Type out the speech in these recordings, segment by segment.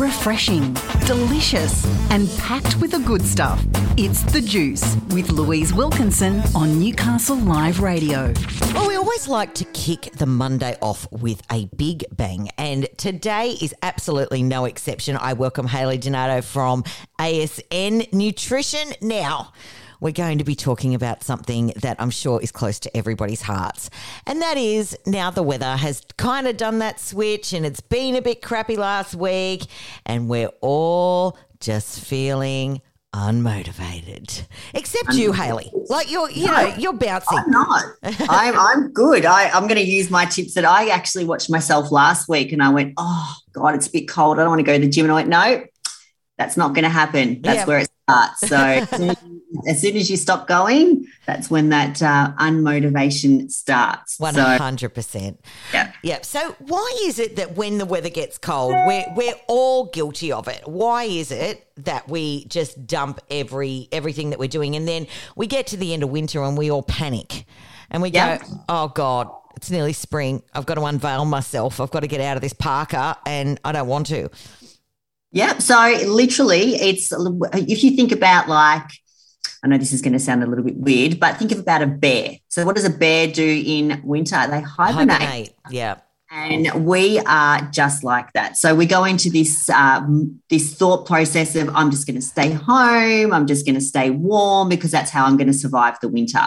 refreshing, delicious, and packed with the good stuff. It's The Juice with Louise Wilkinson on Newcastle Live Radio. Well, we always like to kick the Monday off with a big bang, and today is absolutely no exception. I welcome Hayley Donato from ASN Nutrition. Now, we're going to be talking about something that I'm sure is close to everybody's hearts. And that is now the weather has kind of done that switch and it's been a bit crappy last week, and we're all just feeling unmotivated. Except you, Hayley. Like you're, you know, you're bouncing. I'm not. I'm, I'm good. I, I'm going to use my tips that I actually watched myself last week and I went, oh, God, it's a bit cold. I don't want to go to the gym. And I went, no, that's not going to happen. That's yeah. where it starts. So as soon as you stop going, that's when that uh, unmotivation starts. One hundred percent. Yeah, yeah. So why is it that when the weather gets cold, we're we're all guilty of it? Why is it that we just dump every everything that we're doing, and then we get to the end of winter and we all panic, and we go, "Oh God, it's nearly spring. I've got to unveil myself. I've got to get out of this parka, and I don't want to." Yeah. So literally, it's if you think about like I know this is going to sound a little bit weird, but think of about a bear. So, what does a bear do in winter? They hibernate. hibernate. Yeah. And we are just like that. So we go into this um, this thought process of I'm just going to stay home. I'm just going to stay warm because that's how I'm going to survive the winter.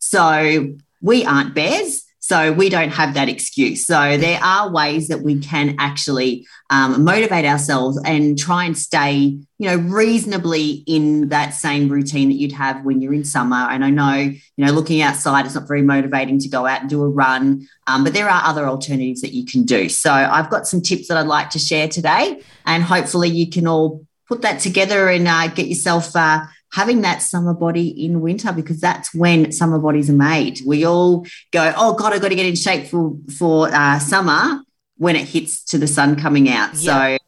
So we aren't bears. So we don't have that excuse. So there are ways that we can actually um, motivate ourselves and try and stay, you know, reasonably in that same routine that you'd have when you're in summer. And I know, you know, looking outside, it's not very motivating to go out and do a run, um, but there are other alternatives that you can do. So I've got some tips that I'd like to share today, and hopefully you can all put that together and uh, get yourself. Uh, having that summer body in winter because that's when summer bodies are made. We all go, oh God, I've got to get in shape for for uh, summer when it hits to the sun coming out. So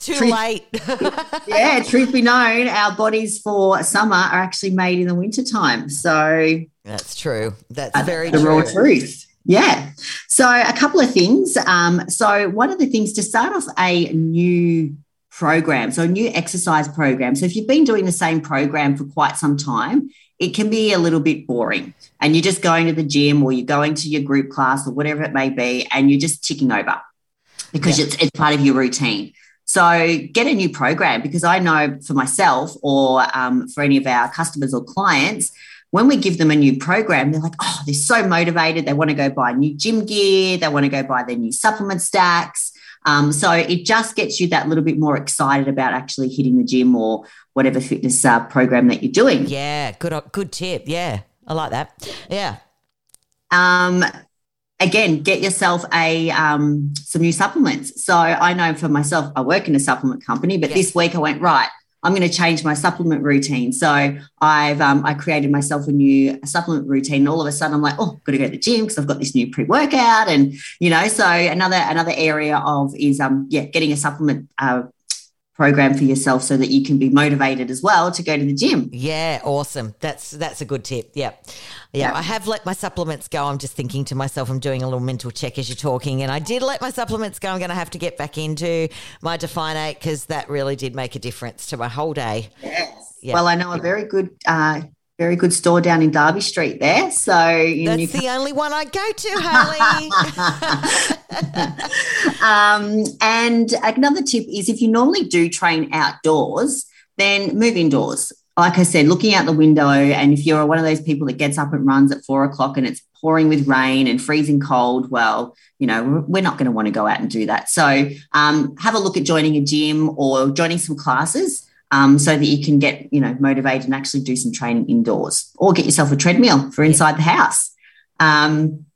too truth, late. yeah, truth be known, our bodies for summer are actually made in the winter time. So that's true. That's uh, very the true. raw truth. Yeah. So a couple of things. Um, so one of the things to start off a new program, so a new exercise program. So if you've been doing the same program for quite some time, it can be a little bit boring. And you're just going to the gym or you're going to your group class or whatever it may be, and you're just ticking over because yeah. it's, it's part of your routine. So get a new program because I know for myself or um, for any of our customers or clients, when we give them a new program, they're like, oh, they're so motivated. They want to go buy new gym gear. They want to go buy their new supplement stacks. Um, so it just gets you that little bit more excited about actually hitting the gym or whatever fitness uh, program that you're doing. Yeah, good, uh, good tip. Yeah, I like that. Yeah. Um, again, get yourself a um, some new supplements. So I know for myself, I work in a supplement company, but yes. this week I went right. I'm going to change my supplement routine. So I've um, I created myself a new supplement routine. And all of a sudden, I'm like, oh, I've got to go to the gym because I've got this new pre workout, and you know. So another another area of is um yeah getting a supplement uh, program for yourself so that you can be motivated as well to go to the gym. Yeah, awesome. That's that's a good tip. Yeah. Yeah, I have let my supplements go. I'm just thinking to myself, I'm doing a little mental check as you're talking, and I did let my supplements go. I'm going to have to get back into my Define 8 because that really did make a difference to my whole day. Yes. Yeah. Well, I know a very good uh, very good store down in Derby Street there. So that's the only one I go to, Harley. um, and another tip is if you normally do train outdoors, then move indoors like I said, looking out the window, and if you're one of those people that gets up and runs at four o'clock and it's pouring with rain and freezing cold, well, you know, we're not going to want to go out and do that. So um, have a look at joining a gym or joining some classes um, so that you can get, you know, motivated and actually do some training indoors or get yourself a treadmill for inside the house. Um,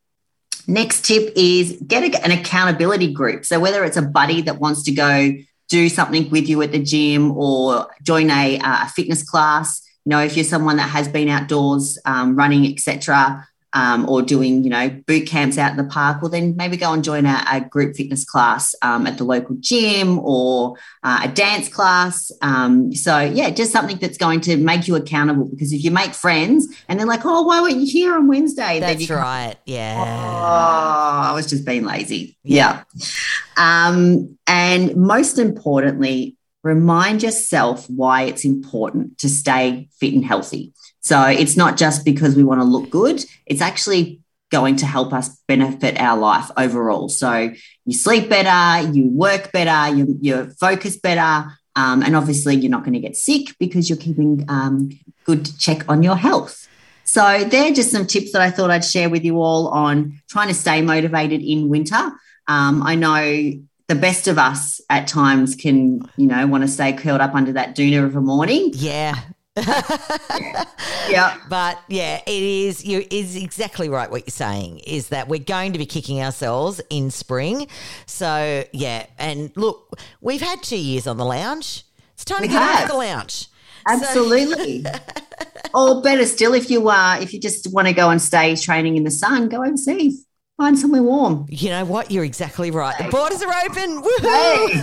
next tip is get a, an accountability group. So whether it's a buddy that wants to go do something with you at the gym or join a, a fitness class. You know, if you're someone that has been outdoors um, running, etc., um, or doing, you know, boot camps out in the park, well, then maybe go and join a, a group fitness class um, at the local gym or uh, a dance class. Um, so, yeah, just something that's going to make you accountable because if you make friends and they're like, oh, why weren't you here on Wednesday? That's right. Yeah. Oh, I was just being lazy. Yeah. yeah. Um, and most importantly, remind yourself why it's important to stay fit and healthy. So it's not just because we want to look good, it's actually going to help us benefit our life overall. So you sleep better, you work better, you, you focus better, um, and obviously you're not going to get sick because you're keeping um, good check on your health. So they're just some tips that I thought I'd share with you all on trying to stay motivated in winter. Um, I know the best of us at times can, you know, want to stay curled up under that doona of a morning. Yeah, yeah. yeah. But yeah, it is you is exactly right what you're saying is that we're going to be kicking ourselves in spring. So yeah, and look, we've had two years on the lounge. It's time we to get have. off the lounge. Absolutely. So- or better still, if you uh if you just want to go and stay training in the sun, go overseas. Find somewhere warm. You know what? You're exactly right. The borders are open. Hey.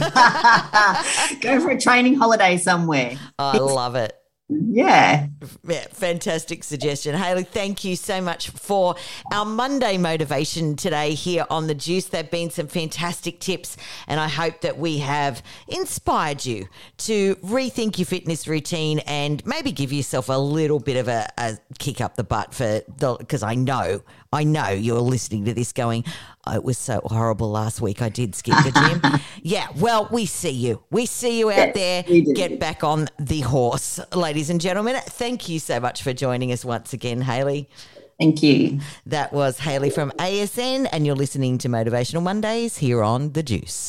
go for a training holiday somewhere. I love it. Yeah. Fantastic suggestion. Hayley, thank you so much for our Monday motivation today here on The Juice. There have been some fantastic tips, and I hope that we have inspired you to rethink your fitness routine and maybe give yourself a little bit of a, a kick up the butt for the, because I know, I know you're listening to this going, oh, it was so horrible last week. I did skip the gym. yeah, well, we see you. We see you out there. Get back on the horse, ladies and gentlemen. Thank you so much for joining us once again, Hayley. Thank you. That was Hayley from ASN, and you're listening to Motivational Mondays here on The Juice.